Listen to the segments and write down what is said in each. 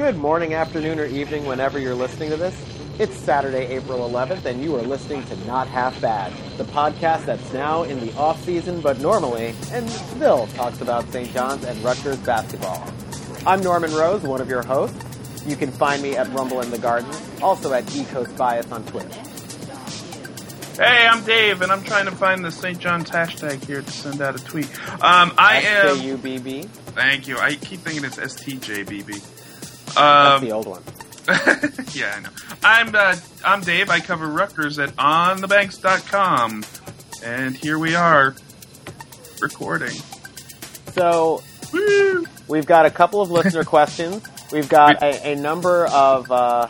Good morning, afternoon, or evening, whenever you're listening to this. It's Saturday, April 11th, and you are listening to Not Half Bad, the podcast that's now in the off season, but normally and still talks about St. John's and Rutgers basketball. I'm Norman Rose, one of your hosts. You can find me at Rumble in the Garden, also at Ecoast Bias on Twitter. Hey, I'm Dave, and I'm trying to find the St. John's hashtag here to send out a tweet. Um, I am. S-J-U-B-B. Thank you. I keep thinking it's STJBB. That's Um, the old one. yeah, I know. I'm uh, I'm Dave. I cover Rutgers at OnTheBanks.com, and here we are recording. So Woo! We've got a couple of listener questions. We've got a, a number of uh,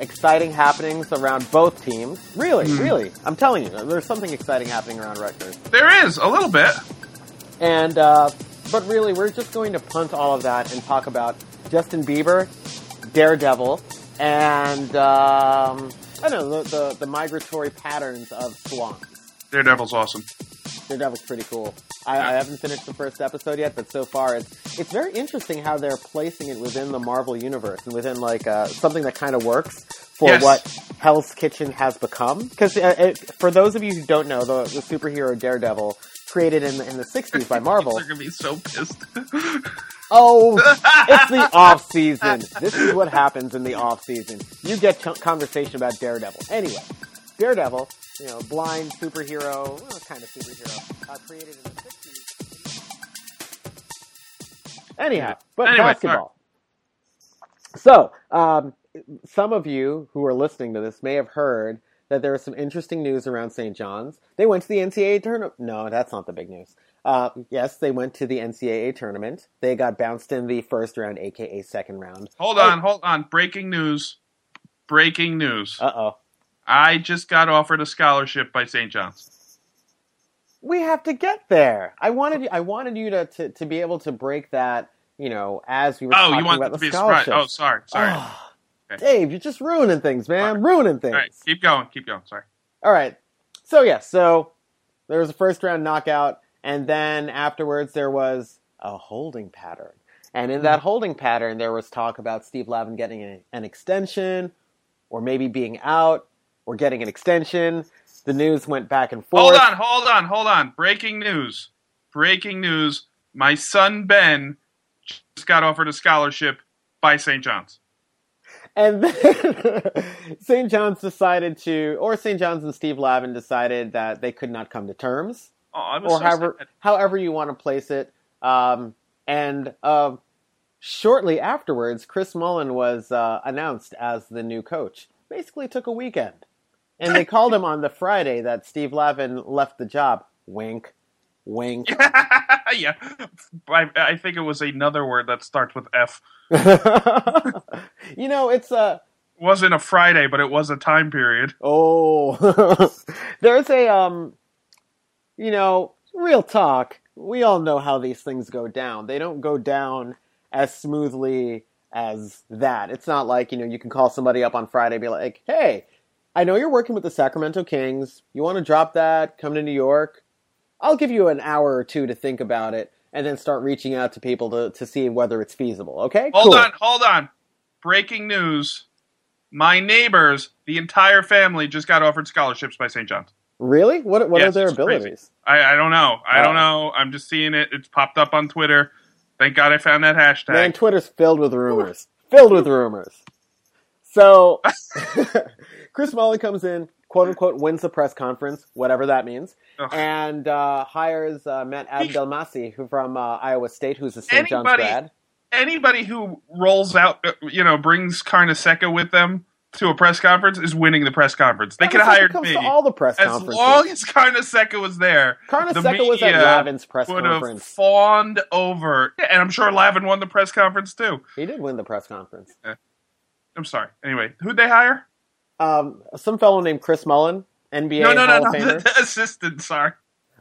exciting happenings around both teams. Really, Hmm. really, I'm telling you, there's something exciting happening around Rutgers. There is a little bit. And uh, but really, we're just going to punt all of that and talk about Justin Bieber, Daredevil, and um, I don't know the, the the migratory patterns of swans. Daredevil's awesome. Daredevil's pretty cool. I, I haven't finished the first episode yet, but so far it's it's very interesting how they're placing it within the Marvel universe and within like uh, something that kind of works for Yes. what Hell's Kitchen has become. Because uh, for those of you who don't know, the, the superhero Daredevil created in the, in the '60s by Marvel. They're gonna be so pissed. Oh, it's the off season. This is what happens in the off season. You get conversation about Daredevil. Anyway, Daredevil, you know, blind superhero, well, kind of superhero, uh, created in the 60s. Anyhow, but Anyway, basketball. So, um, some of you who are listening to this may have heard that there was some interesting news around St. John's. They went to the NCAA tournament. No, that's not the big news. Uh, yes, they went to the NCAA tournament. They got bounced in the first round, aka second round. hold on, hold on. Breaking news. Breaking news. Uh oh. I just got offered a scholarship by St. John's. We have to get there. I wanted you, I wanted you to, to, to be able to break that, you know, as we were Oh, talking you want about to the be a surprise? Oh, sorry, sorry. Ah, Okay. Dave, you're just ruining things, man. All Ruining things. All right, keep going, keep going. Sorry. All right. So yeah, so there was a first round knockout, and then afterwards there was a holding pattern. And in hmm. that holding pattern, there was talk about Steve Lavin getting a- an extension, or maybe being out, or getting an extension. The news went back and forth. Hold on, hold on, hold on. Breaking news. Breaking news. My son Ben just got offered a scholarship by St. John's. And then St. John's decided to, or St. John's and Steve Lavin decided that they could not come to terms. Oh, or so however sad. however you want to place it. Um, and uh, shortly afterwards, Chris Mullin was uh, announced as the new coach. Basically, took a weekend, and they called him on the Friday that Steve Lavin left the job. Wink, wink. yeah, I, I think it was another word that starts with F. you know, it's a It wasn't a Friday, but it was a time period. oh. There's a um, you know, real talk. We all know how these things go down. They don't go down as smoothly as that. It's not like, you know, you can call somebody up on Friday and be like, hey, I know you're working with the Sacramento Kings. You want to drop that, come to New York? I'll give you an hour or two to think about it and then start reaching out to people to, to see whether it's feasible. Okay? Hold Cool. on, hold on. Breaking news. My neighbors, the entire family, just got offered scholarships by St. John's. Really? What, what Yes, are their abilities? I, I don't know. I Oh. don't know. I'm just seeing it. It's popped up on Twitter. Thank God I found that hashtag. Man, Twitter's filled with rumors. filled with rumors. So, Chris Mullin comes in, quote unquote, wins the press conference, whatever that means, Ugh. and uh, hires uh, Matt Abdelmassih, who from uh, Iowa State, who's a St. John's Anybody- grad. Anybody who rolls out, uh, you know, brings Carnesecca with them to a press conference is winning the press conference. They could have hired me. all the press As conferences. long as Carnesecca was there, Carnesecca the was at Lavin's press conference. fawned over. Yeah, and I'm sure Lavin won the press conference too. He did win the press conference. I'm sorry. Anyway, who'd they hire? Um, some fellow named Chris Mullin, NBA no, no, no, Hall no. of Famer. The assistant. Sorry.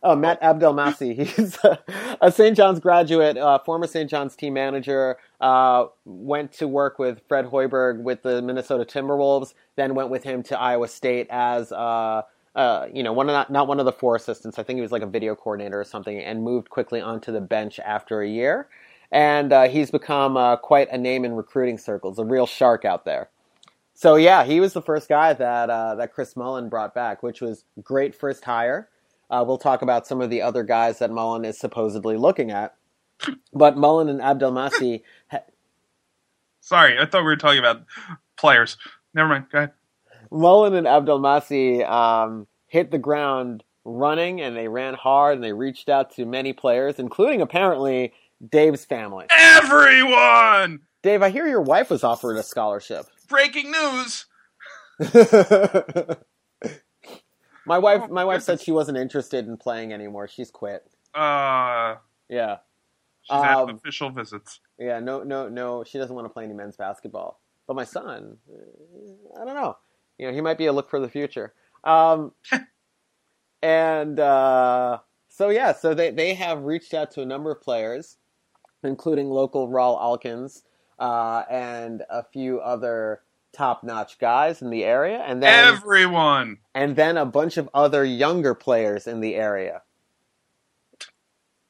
Oh, Matt Abdelmassih. He's a, a St. John's graduate, uh, former St. John's team manager. Uh, went to work with Fred Hoiberg with the Minnesota Timberwolves. Then went with him to Iowa State as uh, uh, you know, one of not, not one of the four assistants. I think he was like a video coordinator or something, and moved quickly onto the bench after a year. and uh, he's become uh, quite a name in recruiting circles, a real shark out there. So yeah, he was the first guy that that Chris Mullin brought back, which was great first hire. We'll talk about some of the other guys that Mullin is supposedly looking at, but Mullin and Abdelmassih. Ha- Sorry, I thought we were talking about players. Never mind. Go ahead. Mullin and Abdelmassih um, hit the ground running, and they ran hard, and they reached out to many players, including apparently Dave's family. Everyone! Dave, I hear your wife was offered a scholarship. Breaking news! my wife, Oh, my wife said she wasn't interested in playing anymore. She's quit. Uh, Yeah, she's had Um, official visits. yeah. No, no, no. She doesn't want to play any men's basketball. But my son, eh, I don't know. You know, he might be a look for the future. Um, and uh, so yeah, so they they have reached out to a number of players, including local Rawle Alkins uh, and a few other top-notch guys in the area, and then Everyone! and then a bunch of other younger players in the area.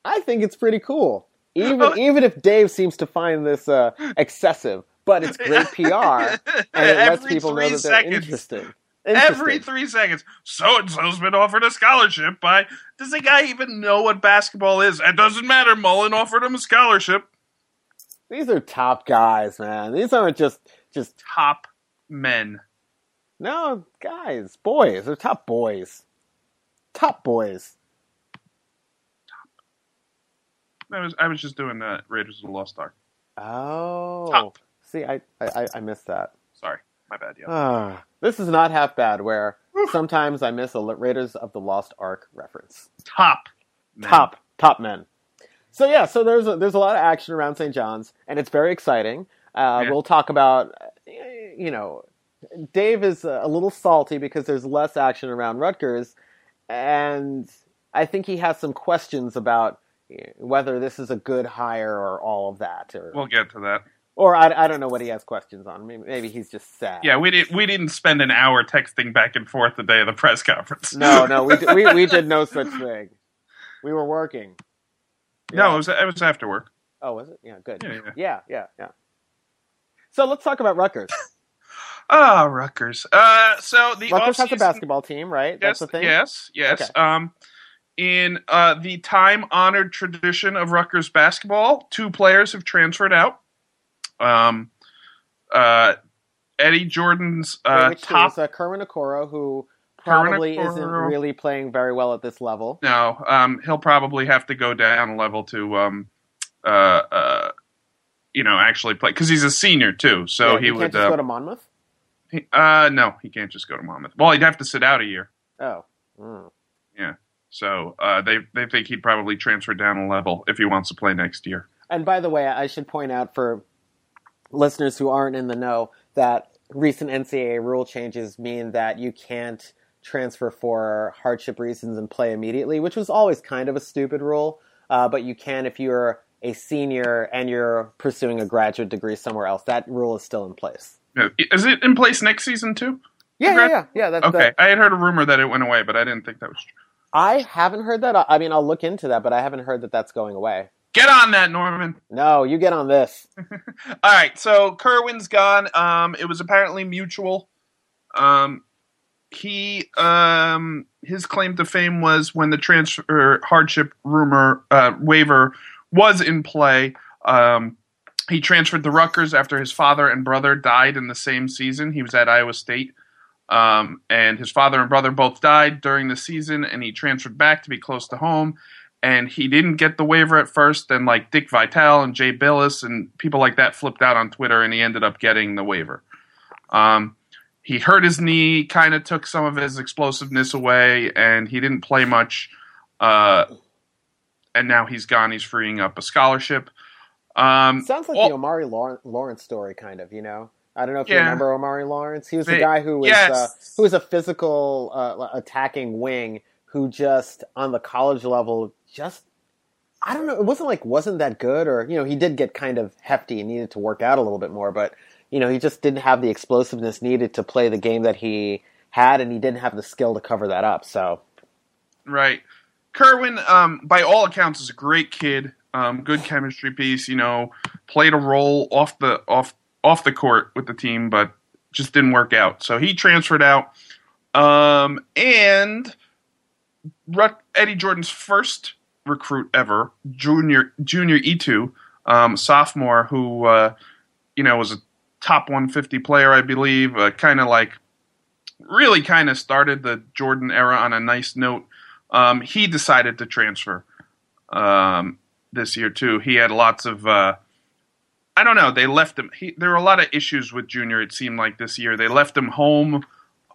I think it's pretty cool. Even even if Dave seems to find this uh, excessive, but it's great PR and it lets people know that they're seconds. interested. Every three seconds, so and so's been offered a scholarship by. Does the guy even know what basketball is? It doesn't matter. Mullin offered him a scholarship. These are top guys, man. These aren't just just Top men. no guys, boys. They're top boys. Top boys. I was I was just doing uh, Raiders of the Lost Ark. Oh, Top. see, I, I I missed that. Sorry, my bad. Yeah. Ah, this is not half bad. Where sometimes I miss a Raiders of the Lost Ark reference. Top. men. Top, top men. So yeah, so there's a, there's a lot of action around St. John's, and it's very exciting. Uh, Yeah. We'll talk about, uh, you know, Dave is a little salty because there's less action around Rutgers, and I think he has some questions about eh, whether this is a good hire or all of that, or We'll get to that. or I, I don't know what he has questions on. Maybe, maybe he's just sad. Yeah, we didn't we didn't spend an hour texting back and forth the day of the press conference. No, no, we, did- we we did no such thing. We were working. no, it was it was after work. Oh, was it? Yeah, good. Yeah, yeah. yeah, yeah. yeah. So let's talk about Rutgers. Ah, Rutgers. Uh, so the Rutgers has a basketball team, right? That's the thing. yes, yes. Okay. Um, in uh, the time-honored tradition of Rutgers basketball, two players have transferred out. Um, uh, Eddie Jordan's uh, Which top. is uh, Kerwin Okoro, who probably isn't really playing very well at this level. No, um, he'll probably have to go down a level to, um, uh, uh, you know, actually play because he's a senior too. So Yeah, he can't would. just Uh, go to Monmouth. he- uh, no, he can't just go to Monmouth. Well, he'd have to sit out a year. Oh, Mm. So uh, they they think he'd probably transfer down a level if he wants to play next year. and by the way, I should point out for listeners who aren't in the know that recent NCAA rule changes mean that you can't transfer for hardship reasons and play immediately, which was always kind of a stupid rule. Uh, but you can if you're a senior and you're pursuing a graduate degree somewhere else. That rule is still in place. Is it in place next season too? Yeah, yeah, Grad- yeah, yeah. That's Okay, I had heard a rumor that it went away, but I didn't think that was true. I haven't heard that. I mean, I'll look into that, but I haven't heard that that's going away. Get on that, Norman. No, you get on this. All right, so Kerwin's gone. Um, it was apparently mutual. Um, he um, his claim to fame was when the transfer hardship rumor uh, waiver was in play. Um, he transferred to Rutgers after his father and brother died in the same season. He was at Iowa State. Um, and his father and brother both died during the season, and he transferred back to be close to home. And he didn't get the waiver at first. Then, like Dick Vitale and Jay Bilas and people like that flipped out on Twitter, and he ended up getting the waiver. Um, he hurt his knee, kind of took some of his explosiveness away, and he didn't play much. Uh, and now he's gone. He's freeing up a scholarship. Um, Sounds like the Omari Lawrence story, kind of. You know, I don't know if you remember Omari Lawrence. He was the guy who was yes. uh, who was a physical uh, attacking wing who just on the college level just I don't know. It wasn't like wasn't that good, or you know, he did get kind of hefty and needed to work out a little bit more, but you know, he just didn't have the explosiveness needed to play the game that he had, and he didn't have the skill to cover that up. So Right. Kerwin, um, by all accounts, is a great kid. um, good chemistry piece. You know, played a role off the off off the court with the team, but just didn't work out. So he transferred out. Um, and Eddie Jordan's first recruit ever, Junior Junior Etu, um, sophomore, who uh, you know was a top 150 player, I believe. Uh, kind of like really kind of started the Jordan era on a nice note. Um, he decided to transfer um, this year too. He had lots of. Uh, I don't know. They left him. He, there were a lot of issues with Junior. It seemed like this year they left him home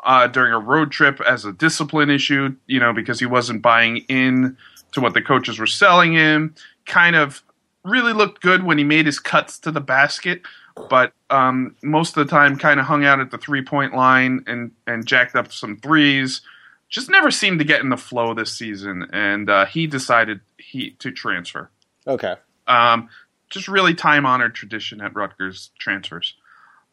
uh, during a road trip as a discipline issue. You know because he wasn't buying in to what the coaches were selling him. Kind of really looked good when he made his cuts to the basket, but um, most of the time kind of hung out at the three point line and and jacked up some threes. Just never seemed to get in the flow this season, and uh, he decided he to transfer. Okay. Um, just really time honored tradition at Rutgers transfers.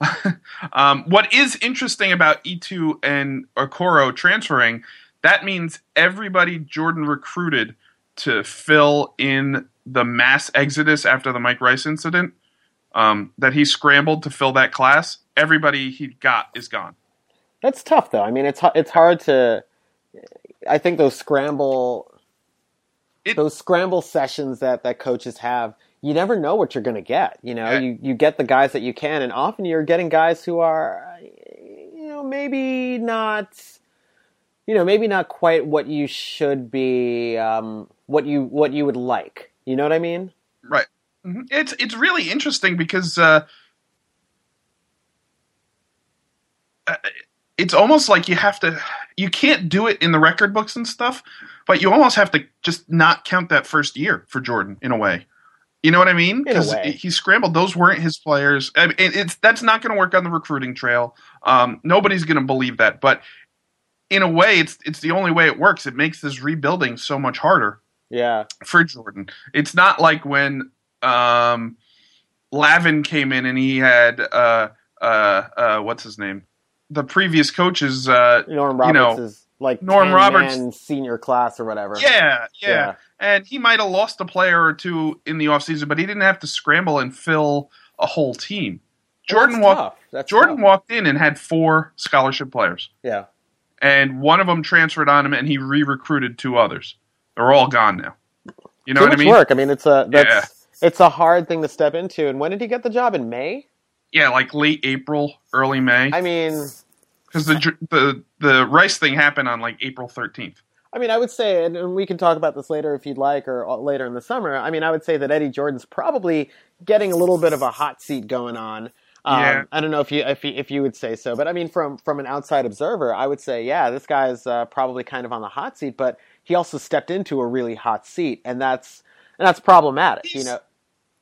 um, what is interesting about Etu and Okoro transferring, that means everybody Jordan recruited to fill in the mass exodus after the Mike Rice incident, um, that he scrambled to fill that class, everybody he got is gone. That's tough, though. I mean, it's it's hard to. I think those scramble, it, those scramble sessions that that coaches have, you never know what you're going to get. You know, yeah. you you get the guys that you can, and often you're getting guys who are, you know, maybe not, you know, maybe not quite what you should be, um, what you what you would like. You know what I mean? Right. Mm-hmm. It's it's really interesting because uh, uh, it's almost like you have to you can't do it in the record books and stuff, but you almost have to just not count that first year for Jordan in a way. You know what I mean? Because he scrambled; those weren't his players. I mean, it's that's not going to work on the recruiting trail. Um, nobody's going to believe that, but in a way, it's it's the only way it works. It makes this rebuilding so much harder. Yeah, for Jordan, it's not like when um, Lavin came in and he had uh, uh, uh, what's his name? The previous coaches, uh, Norm Roberts you know, is like Norm Roberts senior class or whatever. Yeah, yeah, yeah. And he might have lost a player or two in the offseason, but he didn't have to scramble and fill a whole team. Jordan walked. Jordan tough. walked in and had four scholarship players. Yeah, and one of them transferred on him, and he re-recruited two others. They're all gone now. You know Too what I mean? Work. I mean, it's a that's yeah it's a hard thing to step into. And when did he get the job? In May? Yeah, like late April, early May. I mean, because the the the Rice thing happened on like April thirteenth. I mean, I would say, and we can talk about this later if you'd like, or later in the summer. I mean, I would say that Eddie Jordan's probably getting a little bit of a hot seat going on. Um, yeah. I don't know if you if you, if you would say so, but I mean, from from an outside observer, I would say, yeah, this guy's uh, probably kind of on the hot seat, but he also stepped into a really hot seat, and that's and that's problematic. He's, you know,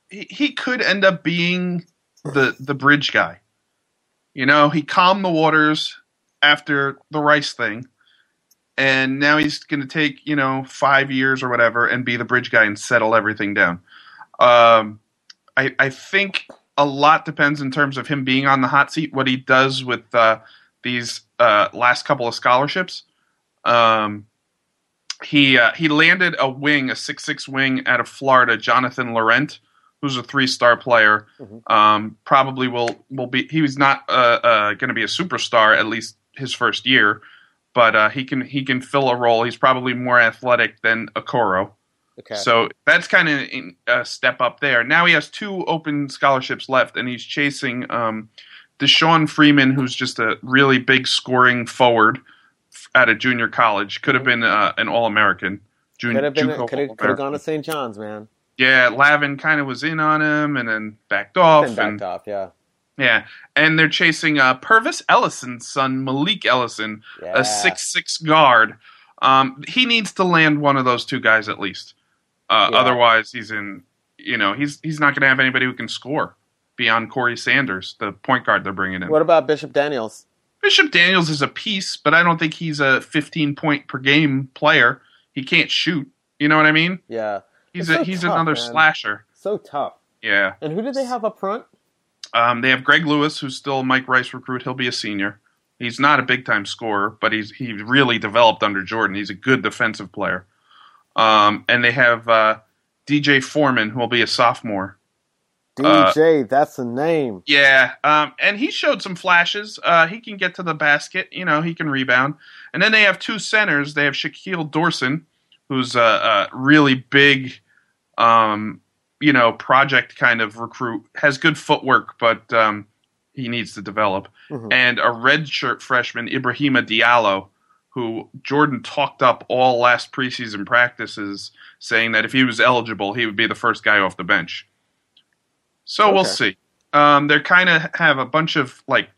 he, he could end up being the the bridge guy. You know, he calmed the waters after the Rice thing, and now he's going to take you know five years or whatever and be the bridge guy and settle everything down. Um, I I think a lot depends in terms of him being on the hot seat, what he does with uh, these uh, last couple of scholarships. Um, he uh, he landed a wing, a six six wing out of Florida, Jonathan Laurent, who's a three star player. Mm-hmm. Um, probably will will be. He was not uh, uh, going to be a superstar at least his first year, but uh, he can he can fill a role. He's probably more athletic than Okoro. Okay. So that's kind of a step up there. Now he has two open scholarships left, and he's chasing um, Deshawn Freeman, who's just a really big scoring forward at a junior college. Could have been uh, an All American. Could have been. Could have gone to St. John's, man yeah, Lavin kind of was in on him and then backed off. Then backed and, off, yeah. Yeah, and they're chasing uh, Pervis Ellison's son, Malik Ellison, yeah. a six six guard. Um, he needs to land one of those two guys at least. Uh, yeah. Otherwise, he's in. You know, he's he's not going to have anybody who can score beyond Corey Sanders, the point guard they're bringing in. What about Bishop Daniels? Bishop Daniels is a piece, but I don't think he's a 15 point per game player. He can't shoot. You know what I mean? Yeah. He's a, he's tough, another man. slasher. So tough. Yeah. And who did they have up front? Um, they have Greg Lewis, who's still Mike Rice recruit. He'll be a senior. He's not a big time scorer, but he's he really developed under Jordan. He's a good defensive player. Um, and they have uh, DJ Foreman, who will be a sophomore. DJ, that's a name. Yeah, um, and he showed some flashes. Uh, he can get to the basket. You know, he can rebound. And then they have two centers. They have Shaquille Doorson, who's a, a really big, um, you know, project kind of recruit. Has good footwork, but um, he needs to develop. Mhm. And a redshirt freshman, Ibrahima Diallo, who Jordan talked up all last preseason practices, saying that if he was eligible, he would be the first guy off the bench. So we'll see. Um, they kind of have a bunch of like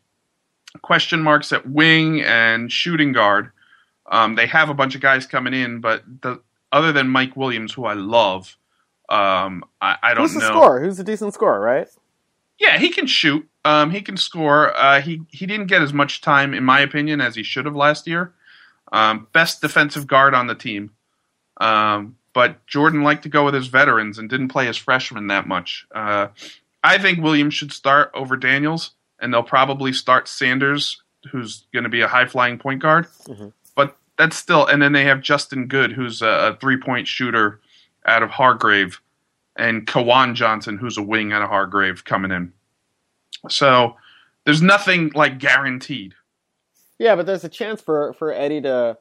question marks at wing and shooting guard. Um, they have a bunch of guys coming in, but the, other than Mike Williams, who I love, um, I, I don't know. Who's the scorer? Who's a decent scorer, right? Yeah, he can shoot. Um, he can score. Uh, he he didn't get as much time, in my opinion, as he should have last year. Um, best defensive guard on the team. Um, but Jordan liked to go with his veterans and didn't play his freshmen that much. Uh, I think Williams should start over Daniels, and they'll probably start Sanders, who's going to be a high flying point guard. Mhm. But that's still, and then they have Justin Good, who's a, a three point shooter out of Hargrave, and Kawan Johnson, who's a wing out of Hargrave, coming in. So there's nothing like guaranteed. Yeah, but there's a chance for for Eddie to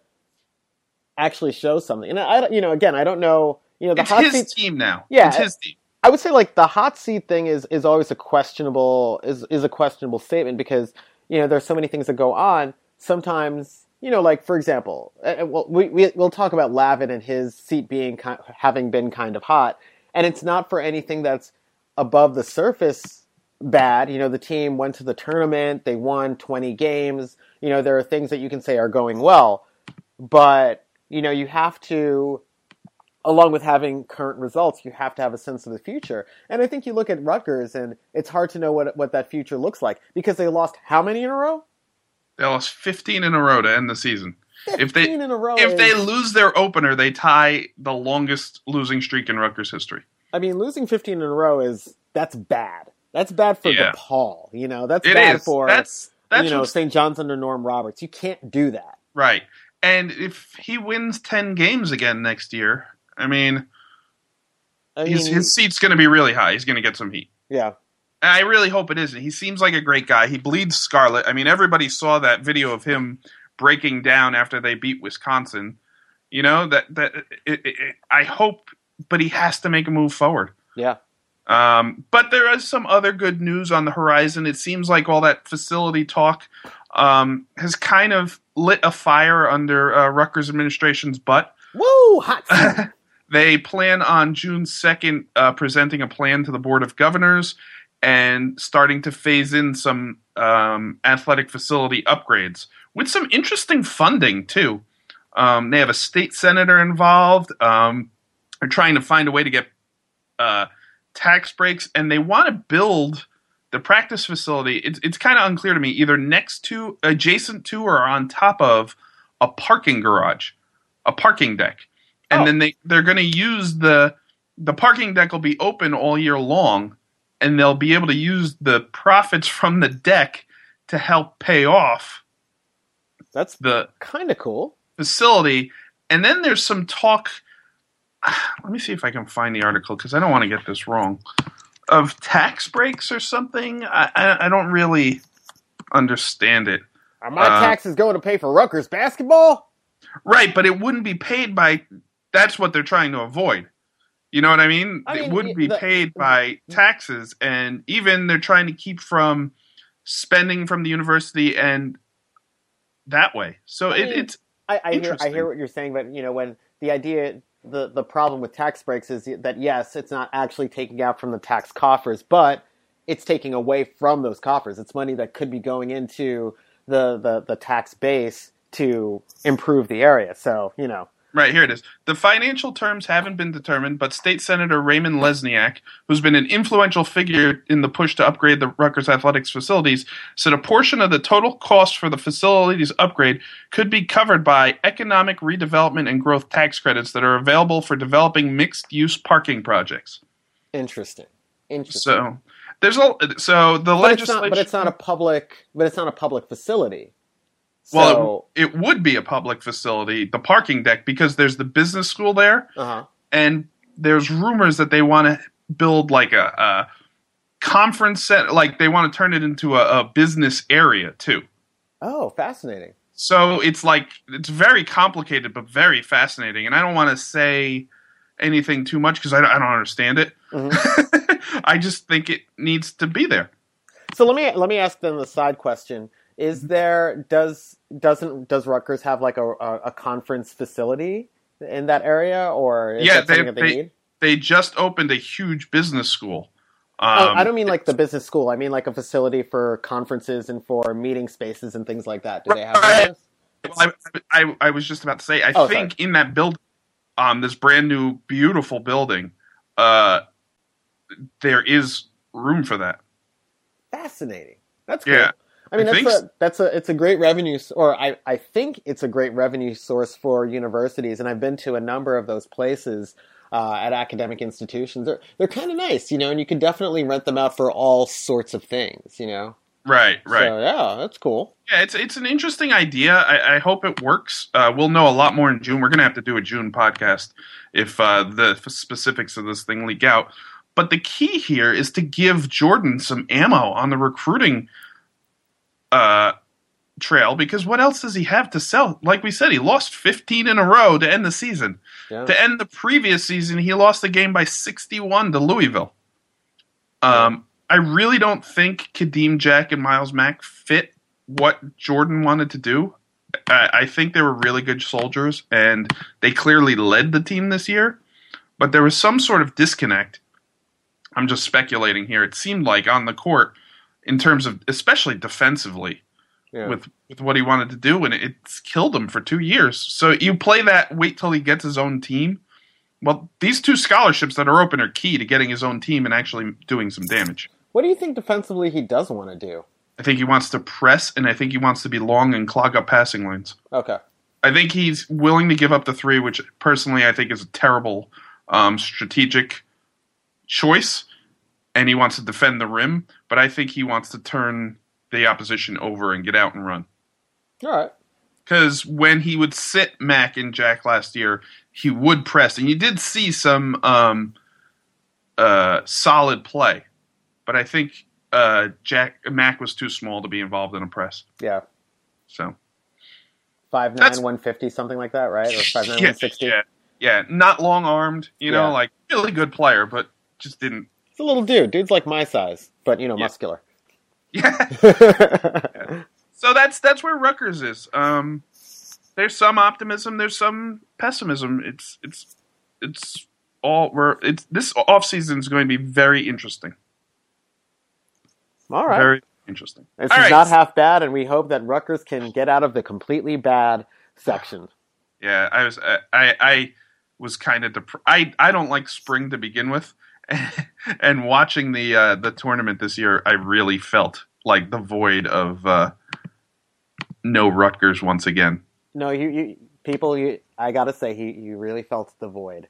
actually show something. And I, you know, again, I don't know. You know, the it's hot his seat. team now. Yeah. it's his team. I would say like the hot seat thing is is always a questionable is is a questionable statement because you know there's so many things that go on. Sometimes you know, like for example, uh, well, we, we we'll talk about Lavin and his seat being ki- having been kind of hot, and it's not for anything that's above the surface bad. You know, the team went to the tournament, they won 20 games. You know, there are things that you can say are going well, but you know, you have to along with having current results, you have to have a sense of the future. And I think you look at Rutgers, and it's hard to know what what that future looks like because they lost how many in a row? They lost 15 in a row to end the season. If they- Fifteen in a row. If they lose their opener, they tie the longest losing streak in Rutgers history. I mean, losing fifteen in a row is that's bad. That's bad for Yeah. DePaul. You know, that's It bad is. for that's that's you know St. John's under Norm Roberts. You can't do that. right. And if he wins 10 games again next year, I mean, I mean, his, his seat's going to be really high. He's going to get some heat. yeah. I really hope it isn't. He seems like a great guy. He bleeds scarlet. I mean, everybody saw that video of him breaking down after they beat Wisconsin. You know that that it, it, I hope, but he has to make a move forward. Yeah. Um, but there is some other good news on the horizon. It seems like all that facility talk um, has kind of lit a fire under uh, Rutgers administration's butt. Woo! Hot. They plan on June 2nd uh, presenting a plan to the Board of Governors and starting to phase in some um, athletic facility upgrades with some interesting funding, too. Um, they have a state senator involved. Um, they're trying to find a way to get uh, tax breaks, and they want to build the practice facility. It's, it's kind of unclear to me either next to, adjacent to, or on top of a parking garage, a parking deck and Oh. then they they're going to use the the parking deck will be open all year long and they'll be able to use the profits from the deck to help pay off That's the kind of cool. facility and then there's some talk let me see if i can find the article because i don't want to get this wrong of tax breaks or something i i, I don't really understand it Are my Uh, taxes going to pay for Rutgers basketball? Right, but it wouldn't be paid by. That's what they're trying to avoid. You know what I mean? I it wouldn't be the- paid by mm-hmm. taxes, and even they're trying to keep from spending from the university and that way. So I it, mean, it's I, I hear I hear what you're saying, but you know when the idea the the problem with tax breaks is that yes, it's not actually taking out from the tax coffers, but it's taking away from those coffers. It's money that could be going into the the, the tax base to improve the area. So you know, right here. It is. The financial terms haven't been determined, but State Senator Raymond Lesniak, who's been an influential figure in the push to upgrade the Rutgers athletics facilities, said a portion of the total cost for the facilities upgrade could be covered by economic redevelopment and growth tax credits that are available for developing mixed-use parking projects. interesting, interesting. So there's a so the but it's not. But it's not a public. But it's not a public facility. So, well, it, it would be a public facility, the parking deck, because there's the business school there, uh huh. and there's rumors that they want to build like a, a conference set, like they want to turn it into a, a business area too. Oh, fascinating. So it's like it's very complicated, but very fascinating. And I don't want to say anything too much because I, don't- I don't understand it. Mhm. I just think it needs to be there. So let me let me ask them the side question: Mm-hmm. Is there does doesn't does Rutgers have like a a, a conference facility in that area, or is Yeah, that something they- that they, they- need? They just opened a huge business school. Oh, Um, I don't mean like the business school. I mean like a facility for conferences and for meeting spaces and things like that. Do they have Right. Well, I, I, I was just about to say, I Oh, think in that building, um, this brand new, beautiful building, uh, there is room for that. Fascinating. That's cool. Yeah. I mean, I that's a that's a it's a great revenue, or I I think it's a great revenue source for universities, and I've been to a number of those places uh, at academic institutions. They're they're kind of nice, you know, and you can definitely rent them out for all sorts of things, you know. Right, right. So yeah, that's cool. Yeah, it's it's an interesting idea. I, I hope it works. Uh, we'll know a lot more in June. We're going to have to do a June podcast if uh, the specifics of this thing leak out. But the key here is to give Jordan some ammo on the recruiting uh, trail because what else does he have to sell? Like we said, he lost 15 in a row to end the season. Yeah. To end the previous season, he lost the game by 61 to Louisville. Um, I really don't think Kadeem Jack and Myles Mack fit what Jordan wanted to do. I, I think they were really good soldiers, and they clearly led the team this year. But there was some sort of disconnect. I'm just speculating here. It seemed like on the court, in terms of especially defensively, Yeah. with with what he wanted to do, and it's killed him for two years. So you play that, wait till he gets his own team. Well, these two scholarships that are open are key to getting his own team and actually doing some damage. What do you think defensively he does want to do? I think he wants to press, and I think he wants to be long and clog up passing lanes. Okay. I think he's willing to give up the three, which personally I think is a terrible um, strategic choice, and he wants to defend the rim. But I think he wants to turn the opposition over and get out and run. All right. because when he would sit Mack and Jack last year, he would press, and you did see some um, uh, solid play. But I think uh, Jack Mac was too small to be involved in a press. Yeah. So Five nine one fifty something like that, right? Or five nine yeah, one sixty. yeah, yeah, not long armed, you know, Yeah. like really good player, but just didn't. It's a little dude. Dude's like my size, but you know, Yeah. muscular. Yeah. so that's that's where Rutgers is. Um, there's some optimism. There's some pessimism. It's it's it's all we're it's this off season is going to be very interesting. All right. Very interesting. This All is right. not half bad, and we hope that Rutgers can get out of the completely bad section. Yeah, I was I I, I was kind of dep- I I don't like spring to begin with, and watching the uh, the tournament this year, I really felt like the void of uh, no Rutgers once again. No, you, you people, you, I gotta say, he, you really felt the void.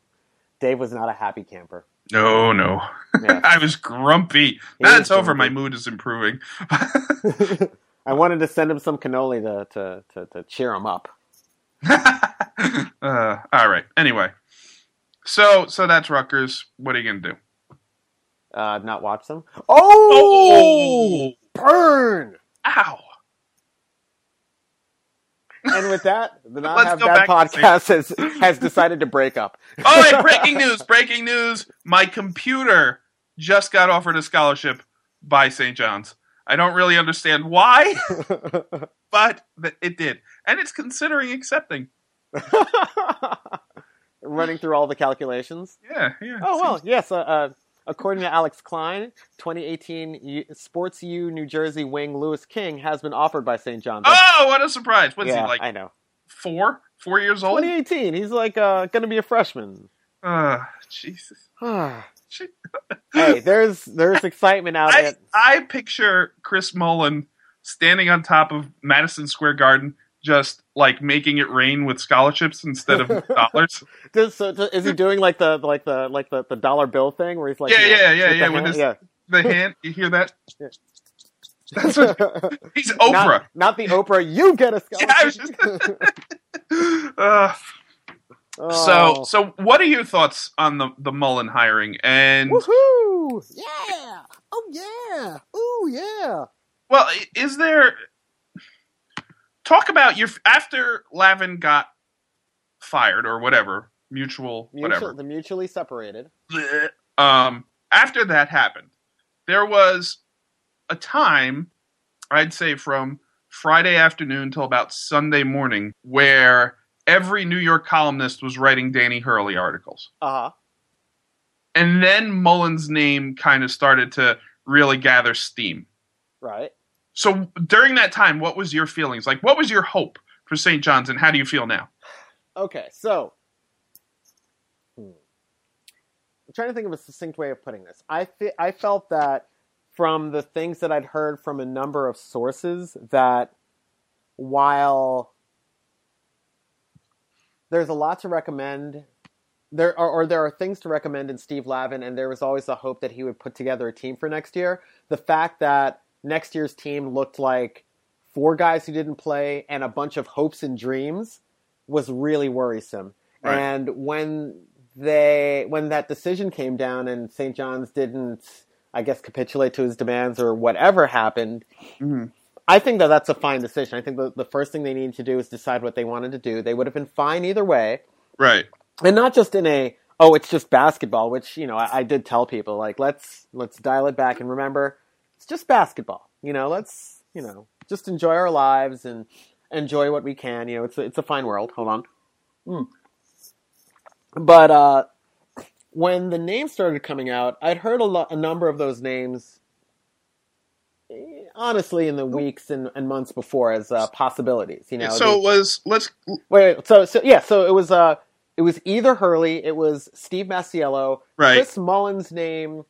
Dave was not a happy camper. No, no, Yeah. I was grumpy. That's over. My mood is improving. I wanted to send him some cannoli to, to, to, to cheer him up. uh, all right. Anyway, so so that's Rutgers. What are you gonna do? Uh, not watch them. Oh, burn! Ow! And with that, the Not Let's Have Bad podcast has, has decided to break up. Oh, wait, breaking news! Breaking news! My computer just got offered a scholarship by St. John's. I don't really understand why, but it did, and it's considering accepting. Running through all the calculations. Yeah, yeah. Oh well, yes. Uh, uh, according to Alex Klein, 2018 U- Sports U New Jersey wing Louis King has been offered by St. John's. Oh, what a surprise! What's yeah, he like? I know. Four, four years old? 2018. He's like uh, going to be a freshman. Uh, Jesus. hey, there's there's excitement out I, I picture Chris Mullin standing on top of Madison Square Garden, just like making it rain with scholarships instead of dollars. Does, so, is he doing like the like the like the, the dollar bill thing where he's like Yeah, you know, yeah, yeah, the yeah, with hand- his- yeah. The hand, you hear that? Yeah. That's what he's Oprah. Not, not the Oprah. You get a Yeah, scholarship. just- uh, Oh. So, so what are your thoughts on the the Mullin hiring? And woohoo! Yeah! Oh yeah! Oh yeah! well, is there talk about your after Lavin got fired or whatever mutual Mutual, whatever the mutually separated. Um after that happened there was a time i'd say from friday afternoon till about sunday morning where every new york columnist was writing danny hurley articles Uh huh. and then mullin's name kind of started to really gather steam Right. So during that time what was your feelings like what was your hope for st john's and how do you feel now Okay, so hmm. I'm trying to think of a succinct way of putting this. I fe- I felt that from the things that I'd heard from a number of sources that while there's a lot to recommend there are, or there are things to recommend in Steve Lavin and there was always the hope that he would put together a team for next year. The fact that next year's team looked like four guys who didn't play and a bunch of hopes and dreams was really worrisome. Right. And when they when that decision came down and St. John's didn't I guess capitulate to his demands or whatever happened, mm-hmm. I think that that's a fine decision. I think the, the first thing they needed to do is decide what they wanted to do. They would have been fine either way, right and not just in a oh it's just basketball, which you know I, I did tell people like let's let's dial it back and remember it's just basketball. You know, let's you know just enjoy our lives and enjoy what we can. You know, it's a, it's a fine world. Hold on, Hmm. but uh, when the names started coming out, I'd heard a, lo- a number of those names. eh, Honestly, in the weeks and, and months before, as uh, possibilities, you know. so the- it was let's Wait, wait, so so yeah, so it was uh it was either Hurley, it was Steve Masiello. right Chris Mullin's name,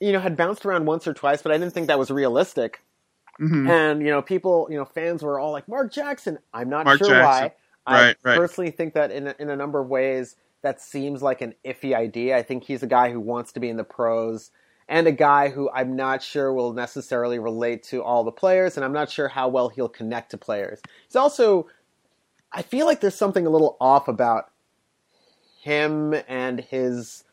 you know, had bounced around once or twice, but I didn't think that was realistic. Mhm. And you know, people, you know, fans were all like Mark Jackson. I'm not Mark sure Jackson. why. I Right, right. personally think that in a, in a number of ways that seems like an iffy idea. I think he's a guy who wants to be in the pros and a guy who I'm not sure will necessarily relate to all the players and I'm not sure how well he'll connect to players. He's also I feel like there's something a little off about him and his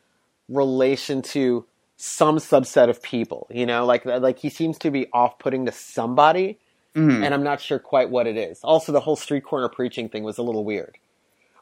relation to some subset of people, you know, like like he seems to be off-putting to somebody Mhm. and I'm not sure quite what it is. Also, the whole street corner preaching thing was a little weird.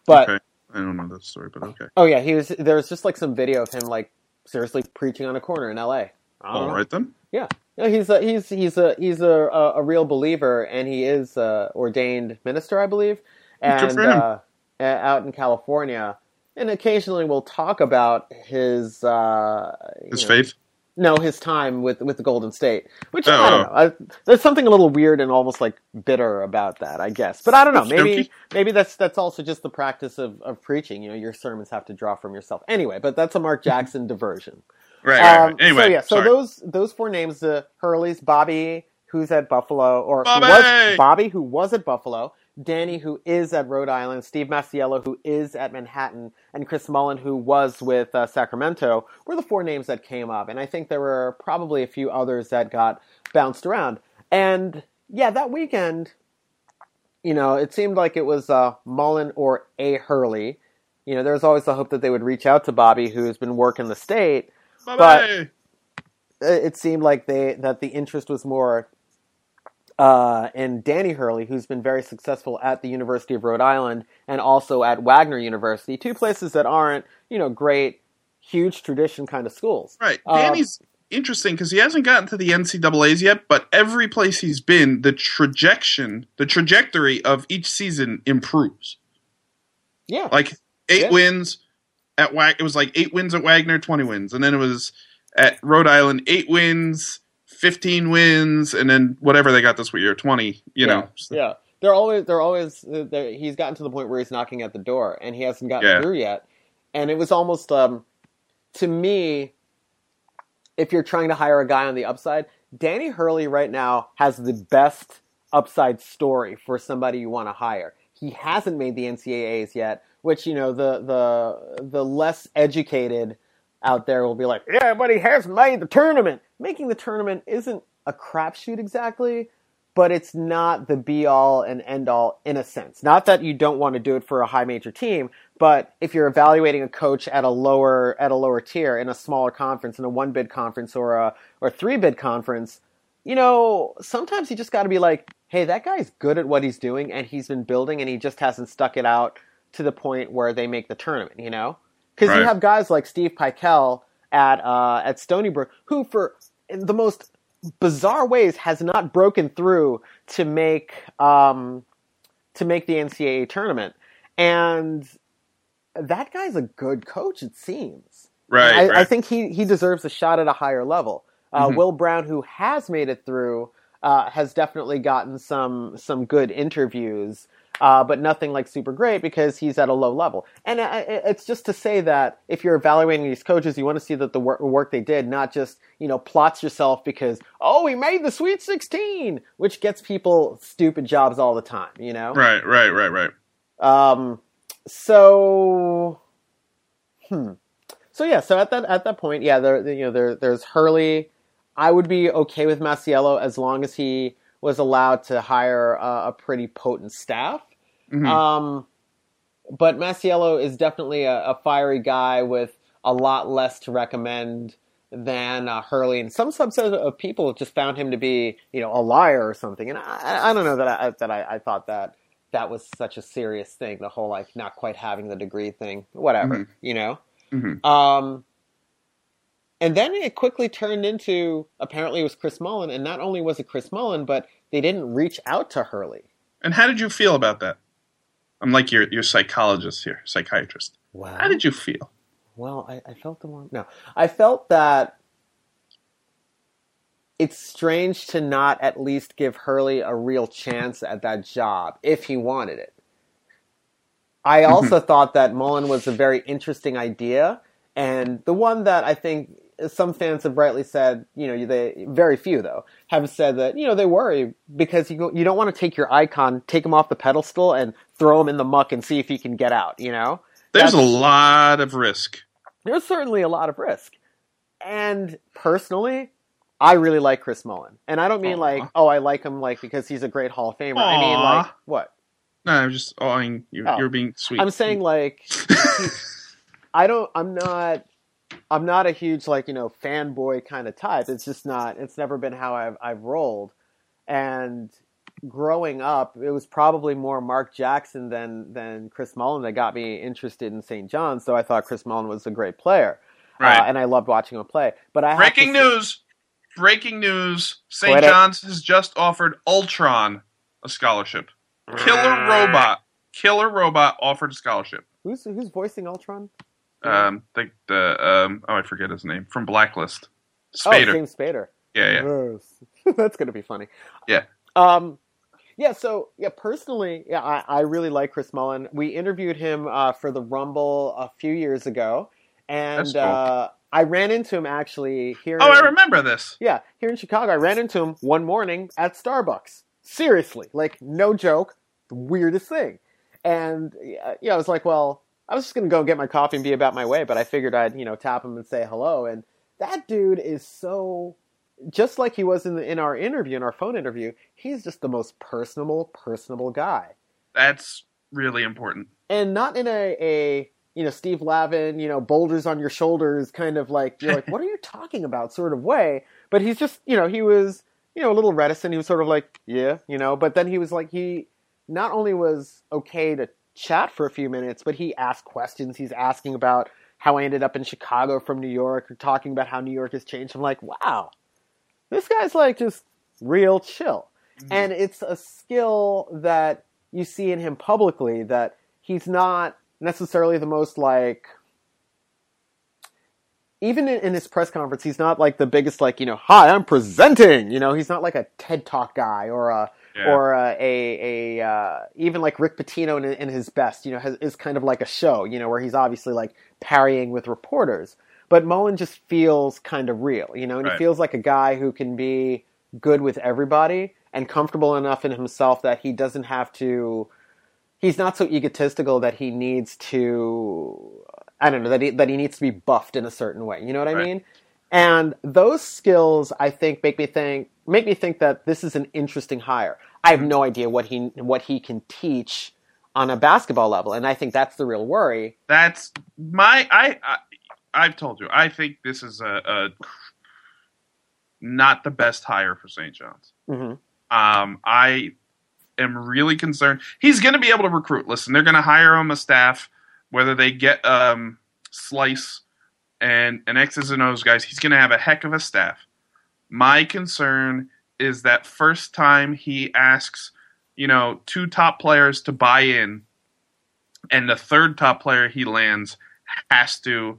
But okay. I don't know that story, but okay. oh yeah, he was. There was just like some video of him like seriously preaching on a corner in L.A. All know. right then. Yeah, no, he's a, he's he's a he's a, a, a real believer, and he is a ordained minister, I believe, and uh, out in California. And occasionally, we'll talk about his uh, His know, faith. no, his time with with the Golden State, which Oh, I don't oh. know. I, there's something a little weird and almost like bitter about that, I guess. But I don't know. Maybe maybe that's that's also just the practice of, of preaching. You know, your sermons have to draw from yourself. Anyway, but that's a Mark Jackson diversion. Right, right, right. Um, Anyway, so yeah, so sorry. those those four names: the Hurleys, Bobby, who's at Buffalo, or Bobby! Who was, Bobby, who was at Buffalo, Danny, who is at Rhode Island, Steve Masiello, who is at Manhattan, and Chris Mullin, who was with uh, Sacramento, were the four names that came up. And I think there were probably a few others that got bounced around. And yeah, that weekend, you know, it seemed like it was uh, Mullin or A. Hurley. You know, there was always the hope that they would reach out to Bobby, who's been working the state Bye-bye. it seemed like they that the interest was more uh, in Danny Hurley, who's been very successful at the University of Rhode Island and also at Wagner University, two places that aren't you know great, huge tradition kind of schools. Right. Um, Danny's interesting because he hasn't gotten to the NCAA's yet, but every place he's been, the trajectory, the trajectory of each season improves. Yeah, Like eight Yeah. wins at Wag. It was like eight wins at Wagner, twenty wins, and then it was at Rhode Island, eight wins, fifteen wins, and then whatever they got this year, twenty. You know. yeah. They're always they're always they're, he's gotten to the point where he's knocking at the door and he hasn't gotten Yeah. through yet. And it was almost um, to me, if you're trying to hire a guy on the upside, Danny Hurley right now has the best upside story for somebody you want to hire. He hasn't made the NCAAs yet, which you know the the the less educated out there will be like, yeah, but he has made the tournament. Making the tournament isn't a crapshoot exactly, but it's not the be all and end all in a sense. Not that you don't want to do it for a high major team, but if you're evaluating a coach at a lower at a lower tier in a smaller conference, in a one bid conference or a or three bid conference, you know, sometimes you just got to be like, hey, that guy's good at what he's doing and he's been building and he just hasn't stuck it out to the point where they make the tournament, you know? Because Right. you have guys like Steve Pikiell at uh, at Stony Brook who, for in the most bizarre ways, has not broken through to make um, to make the NCAA tournament, and that guy's a good coach. It seems. Right. I, right. I think he, he deserves a shot at a higher level. Uh, Mhm. Will Brown, who has made it through, uh, has definitely gotten some some good interviews, uh, but nothing like super great because he's at a low level. And uh, it's just to say that if you're evaluating these coaches, you want to see that the work, work they did, not just you know plots yourself because oh he made the Sweet Sixteen, which gets people stupid jobs all the time. You know. right. Right. Right. Right. Um, so, hmm. So yeah, so at that at that point, yeah, there you know there there's Hurley. I would be okay with Masiello as long as he was allowed to hire a, a pretty potent staff. Mhm. Um, but Masiello is definitely a, a fiery guy with a lot less to recommend than uh, Hurley, and some subset of people just found him to be, you know, a liar or something. And I, I don't know that I, that I, I thought that that was such a serious thing. The whole like not quite having the degree thing, whatever, Mhm. you know. Mhm. Um, and then it quickly turned into apparently it was Chris Mullin, and not only was it Chris Mullin, but they didn't reach out to Hurley. And how did you feel about that? I'm like your your psychologist here, psychiatrist. Wow. How did you feel? Well, I, I felt the one. No, I felt that it's strange to not at least give Hurley a real chance at that job if he wanted it. I mm-hmm. also thought that Mullin was a very interesting idea, and the one that I think some fans have rightly said, you know, they very few though have said that you know they worry because you go, you don't want to take your icon, take him off the pedestal, and throw him in the muck and see if he can get out. You know, There's a lot of risk. there's certainly a lot of risk. And personally, I really like Chris Mullin. And I don't mean Aw. like, oh, I like him like because he's a great Hall of Famer. I mean like what? No, I'm just oh, I mean, you're, Oh. you're being sweet. I'm saying like I don't I'm not I'm not a huge like, you know, fanboy kind of type. It's just not it's never been how I've I've rolled. And growing up, it was probably more Mark Jackson than than Chris Mullin that got me interested in St. John's. So I thought Chris Mullin was a great player. right. Uh, and I loved watching him play. But I have Breaking to say- news! Breaking news! St. Quit it. John's has just offered Ultron a scholarship. Killer Robot. Killer Robot offered a scholarship. Who's who's voicing Ultron? Um, the the um, oh, I forget his name from Blacklist. Oh, James Spader. yeah, yeah. That's gonna be funny. Yeah. Um. Yeah. So yeah, personally, yeah, I, I really like Chris Mullin. We interviewed him uh, for the Rumble a few years ago, and cool. uh, I ran into him actually here. Oh, I remember this. Yeah, here in Chicago, I ran into him one morning at Starbucks. Seriously, like no joke, the weirdest thing. And yeah, yeah, I was like, well, I was just gonna go get my coffee and be about my way, but I figured I'd you know tap him and say hello. And that dude is so just like he was in the, in our interview, in our phone interview. He's just the most personable, personable guy, That's really important. and not in a a you know Steve Lavin, you know boulders on your shoulders kind of like you're like, what are you talking about sort of way. But he's just you know he was you know a little reticent. He was sort of like yeah you know, but then he was like he not only was okay to chat for a few minutes, but he asked questions. He's asking about how I ended up in Chicago from New York, or talking about how New York has changed. I'm like, wow, this guy's like just real chill. Mm-hmm. And it's a skill that you see in him publicly that he's not necessarily the most like even in, in his press conference he's not like the biggest like you know hi i'm presenting you know he's not like a ted talk guy or a Yeah. or a a, a uh, even like rick pitino in, in his best you know has, is kind of like a show you know where he's obviously like parrying with reporters but mullin just feels kind of real you know and Right. he feels like a guy who can be good with everybody and comfortable enough in himself that he doesn't have to he's not so egotistical that he needs to I don't know that he that he needs to be buffed in a certain way. You know what I Right. mean? And those skills, I think, make me think make me think that this is an interesting hire. I have no idea what he what he can teach on a basketball level, and I think that's the real worry. That's my I, I I've told you. I think this is a, a not the best hire for St. John's. hmm Um, I am really concerned. He's going to be able to recruit. Listen, they're going to hire him a staff, whether they get um, Slice and an X's and O's guys. He's going to have a heck of a staff. My concern is that first time he asks, you know, two top players to buy in, and the third top player he lands has to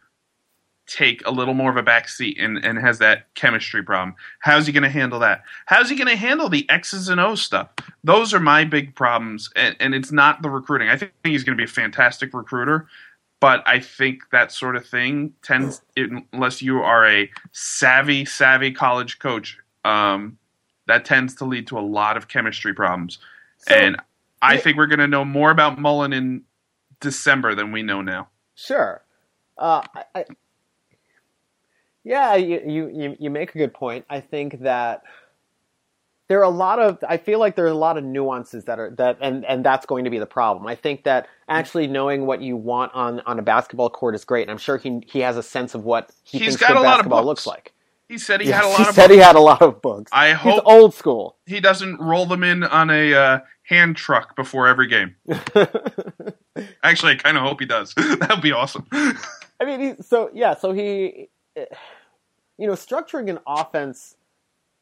take a little more of a back seat and, and has that chemistry problem. How's he going to handle that? How's he going to handle the X's and O's stuff? Those are my big problems, and, and it's not the recruiting. I think he's going to be a fantastic recruiter, but I think that sort of thing tends, unless you are a savvy, savvy college coach, um, that tends to lead to a lot of chemistry problems. So, and I yeah. think we're going to know more about Mullin in December than we know now. Sure. Uh, I, I, yeah, you, you, you make a good point. I think that there are a lot of I feel like there are a lot of nuances that are that and and that's going to be the problem. I think that actually knowing what you want on on a basketball court is great. And I'm sure he he has a sense of what he He's thinks got good a lot of basketball books. looks like. He said he Yes, had a lot he of said he had a lot of books. I He's hope old school. he doesn't roll them in on a uh, hand truck before every game. Actually, I kind of hope he does. That'd be awesome. I mean, he, so yeah, so he, eh, you know, structuring an offense,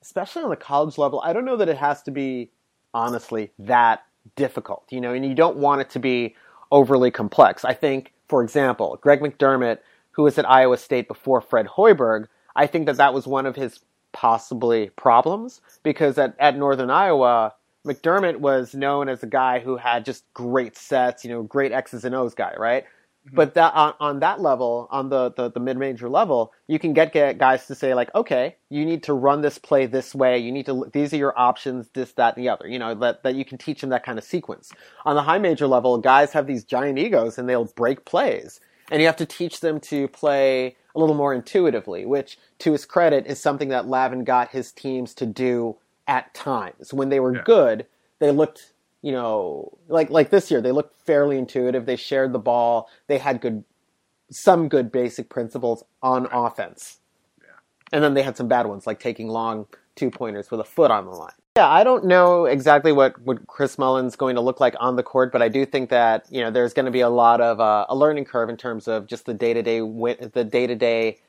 especially on the college level, I don't know that it has to be honestly that difficult. You know, and you don't want it to be overly complex. I think, for example, Greg McDermott, who was at Iowa State before Fred Hoiberg, I think that that was one of his possibly problems because at, at Northern Iowa, McDermott was known as a guy who had just great sets, you know, great X's and O's guy, right? Mm-hmm. But that on, on that level, on the, the, the mid major level, you can get, get guys to say like, okay, you need to run this play this way. You need to these are your options, this, that, and the other. You know that that you can teach them that kind of sequence. On the high major level, guys have these giant egos and they'll break plays, and you have to teach them to play a little more intuitively. Which, to his credit, is something that Lavin got his teams to do at times when they were Yeah. good. They looked you know, like like this year, they looked fairly intuitive. They shared the ball. They had good, some good basic principles on offense. yeah. And then they had some bad ones, like taking long two pointers with a foot on the line. Yeah, I don't know exactly what, what Chris Mullin's going to look like on the court, but I do think that you know there's going to be a lot of uh, a learning curve in terms of just the day to day the day to day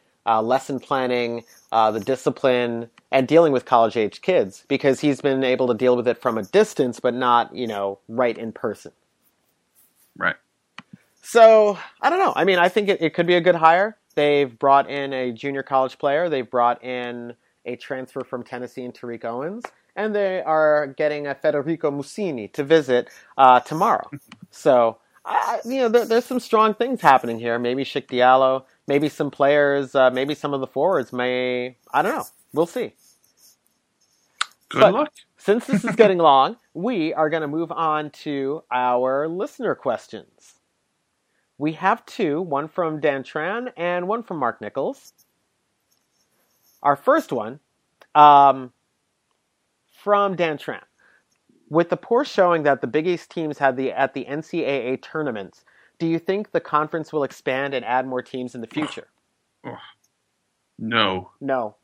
lesson planning, uh, the discipline, and dealing with college age kids because he's been able to deal with it from a distance, but not you know right in person. right. So I don't know. I mean, I think it, it could be a good hire. They've brought in a junior college player. They've brought in a transfer from Tennessee and Tariq Owens, and they are getting a Federico Mussini to visit uh, tomorrow. So I, I- you know, there, there's some strong things happening here. Maybe Cheick Diallo, maybe some players, uh, maybe some of the forwards may. I don't know. We'll see. Good But- luck. Since this is getting long, we are going to move on to our listener questions. We have two, one from Dan Tran and one from Mark Nichols. Our first one um, from Dan Tran. With the poor showing that the Big East teams had the at the NCAA tournaments, do you think the conference will expand and add more teams in the future? No. No.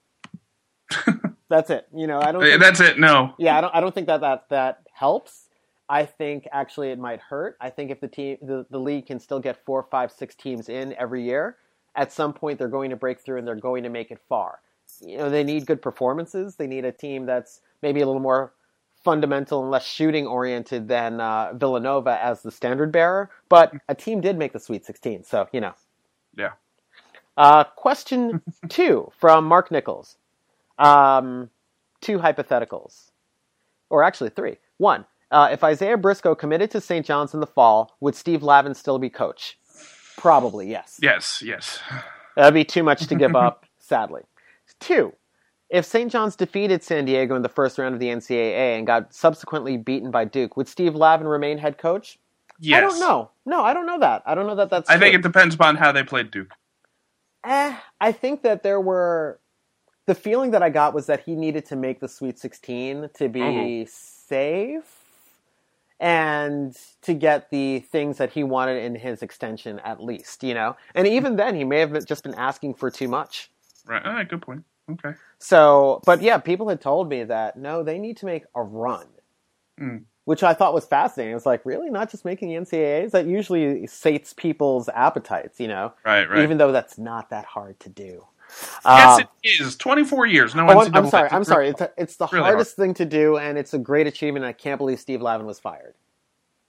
That's it. You know, I don't. Think, That's it. No. yeah, I don't. I don't think that that that helps. I think actually it might hurt. I think if the team, the, the league can still get four, five, six teams in every year, at some point they're going to break through and they're going to make it far. You know, they need good performances. They need a team that's maybe a little more fundamental and less shooting oriented than uh, Villanova as the standard bearer. But a team did make the Sweet 16, so you know. Yeah. Uh, question two from Mark Nichols. Um, two hypotheticals, or actually three. One, uh, if Isaiah Briscoe committed to St. John's in the fall, would Steve Lavin still be coach? Probably yes. Yes. Yes. That'd be too much to give up, sadly. Two, if St. John's defeated San Diego in the first round of the NCAA and got subsequently beaten by Duke, would Steve Lavin remain head coach? Yes. I don't know. No, I don't know that. I don't know that that's I think it depends upon how they played Duke. Eh, I think that there were the feeling that I got was that he needed to make the Sweet 16 to be Mhm. safe and to get the things that he wanted in his extension at least, you know. And even then, he may have just been asking for too much. Right. All right. Good point. Okay. So, but yeah, people had told me that no, they need to make a run, Mm. which I thought was fascinating. I was like, really, not just making the NCAAs? That usually sates people's appetites, you know, Right. Right. even though that's not that hard to do. yes, Um, it is. Twenty-four years. No Oh, NCAA. I'm, I'm sorry. I'm sorry. It's, a, it's the really hardest thing to do, and it's a great achievement. I can't believe Steve Lavin was fired.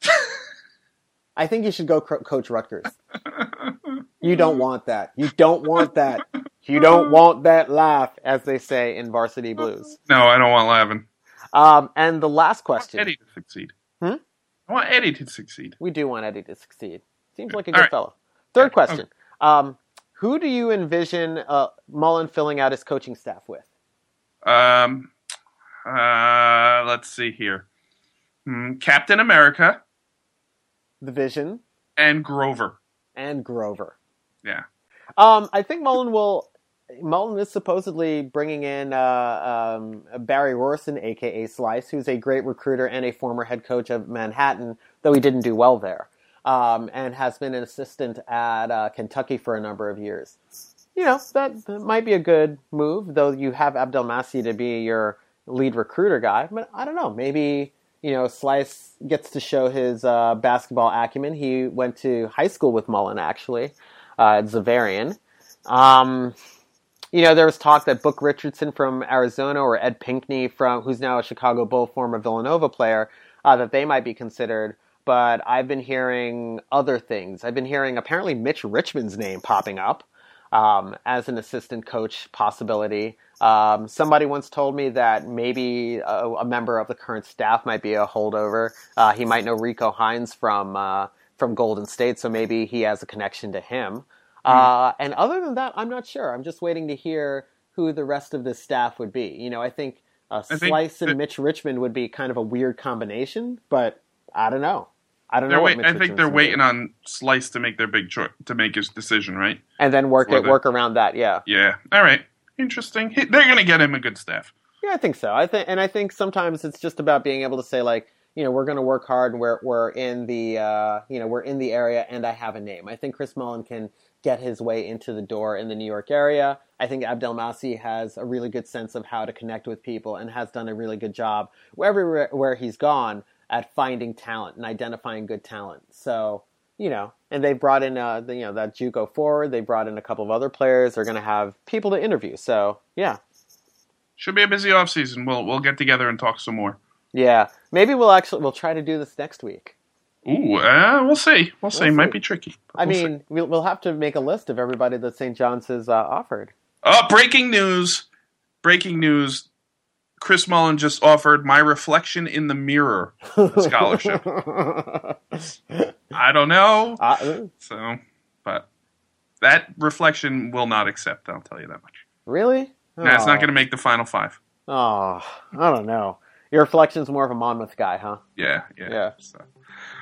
I think you should go co- coach Rutgers. You don't want that. You don't want that. You don't want that laugh, as they say in Varsity Blues. no, I don't want laughing. Um, and the last question: Eddie to succeed. Hmm? I want Eddie to succeed. We do want Eddie to succeed. Seems like a All good right. fellow. Third question: um, Who do you envision uh, Mullin filling out his coaching staff with? Um. Uh. Let's see here. Hmm, Captain America The Vision and Grover. and Grover. Yeah. Um, I think Mullin will. Mullin is supposedly bringing in uh, um, Barry Rohrssen, aka Slice, who's a great recruiter and a former head coach of Manhattan, though he didn't do well there, um, and has been an assistant at uh, Kentucky for a number of years. You know that, that might be a good move, though you have Abdelmassih to be your lead recruiter guy. But I don't know, maybe you know Slice gets to show his uh, basketball acumen. He went to high school with Mullin actually uh, Xaverian. Um, you know, there was talk that Book Richardson from Arizona or Ed Pinckney from who's now a Chicago Bull former Villanova player uh, that they might be considered. But I've been hearing other things. I've been hearing apparently Mitch Richmond's name popping up um, as an assistant coach possibility. Um, somebody once told me that maybe a, a member of the current staff might be a holdover. Uh, he might know Rico Hines from uh, from Golden State, so maybe he has a connection to him. Uh, and other than that, I'm not sure. I'm just waiting to hear who the rest of this staff would be. You know, I think uh, I think Slice and Mitch Richmond would be kind of a weird combination, but I don't know. I don't know. wait, what Mitch I think Richmond's they're waiting do. on Slice to make their big choice to make his decision, right? and then work it, work around that. Yeah. Yeah. All right. Interesting. He- They're gonna get him a good staff. Yeah, I think so. I think, and I think sometimes it's just about being able to say like, you know, we're going to work hard and we're we're in the uh, you know we're in the area and I have a name. I think Chris Mullin can get his way into the door in the New York area. I think Abdelmassih has a really good sense of how to connect with people and has done a really good job wherever where he's gone at finding talent and identifying good talent. So you know, and they brought in uh, the, you know that JUCO forward. They brought in a couple of other players. They're going to have people to interview. So yeah, Should be a busy off season. We'll we'll get together and talk some more. Yeah, maybe we'll actually we'll try to do this next week. Ooh, uh, we'll see. We'll see. We'll Might see. be tricky. I We'll see. mean, we'll, we'll have to make a list of everybody that St. John's has uh, offered. Oh, breaking news! Breaking news! Chris Mullin just offered my reflection in the mirror scholarship. I don't know, Uh, so but that reflection will not accept. I'll tell you that much. really? Nah, it's not Oh. going to make the final five. Oh, I don't know. Your reflection's more of a Monmouth guy, huh? Yeah, yeah. Yeah. So.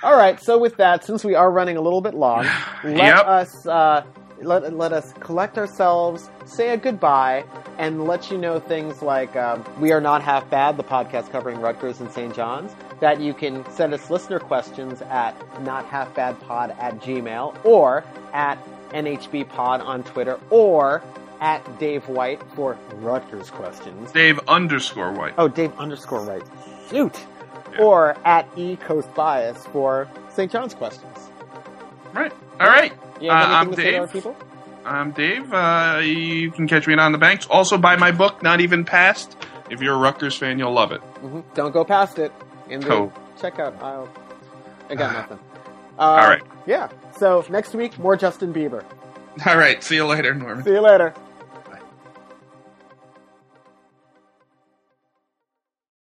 All right. So with that, since we are running a little bit long, let Yep. us uh, let let us collect ourselves, say a goodbye, and let you know things like um, we are not half bad, the podcast covering Rutgers and St. John's. That you can send us listener questions at nothalfbadpod at gmail or at nhbpod on Twitter or at Dave White for Rutgers questions. Dave underscore White. Oh, Dave underscore right. Shoot. Yeah. Or at E Coast Bias for St. John's questions. Right. All right. Yeah, Uh, I'm to say to Dave. people? I'm Dave. Uh, you can catch me on the banks. Also, buy my book, Not Even Past. If you're a Rutgers fan, you'll love it. hmm Don't go past it in the Cool. checkout aisle. I got nothing. Uh, All right. Yeah. So next week, more Justin Bieber. All right. See you later, Norman. See you later.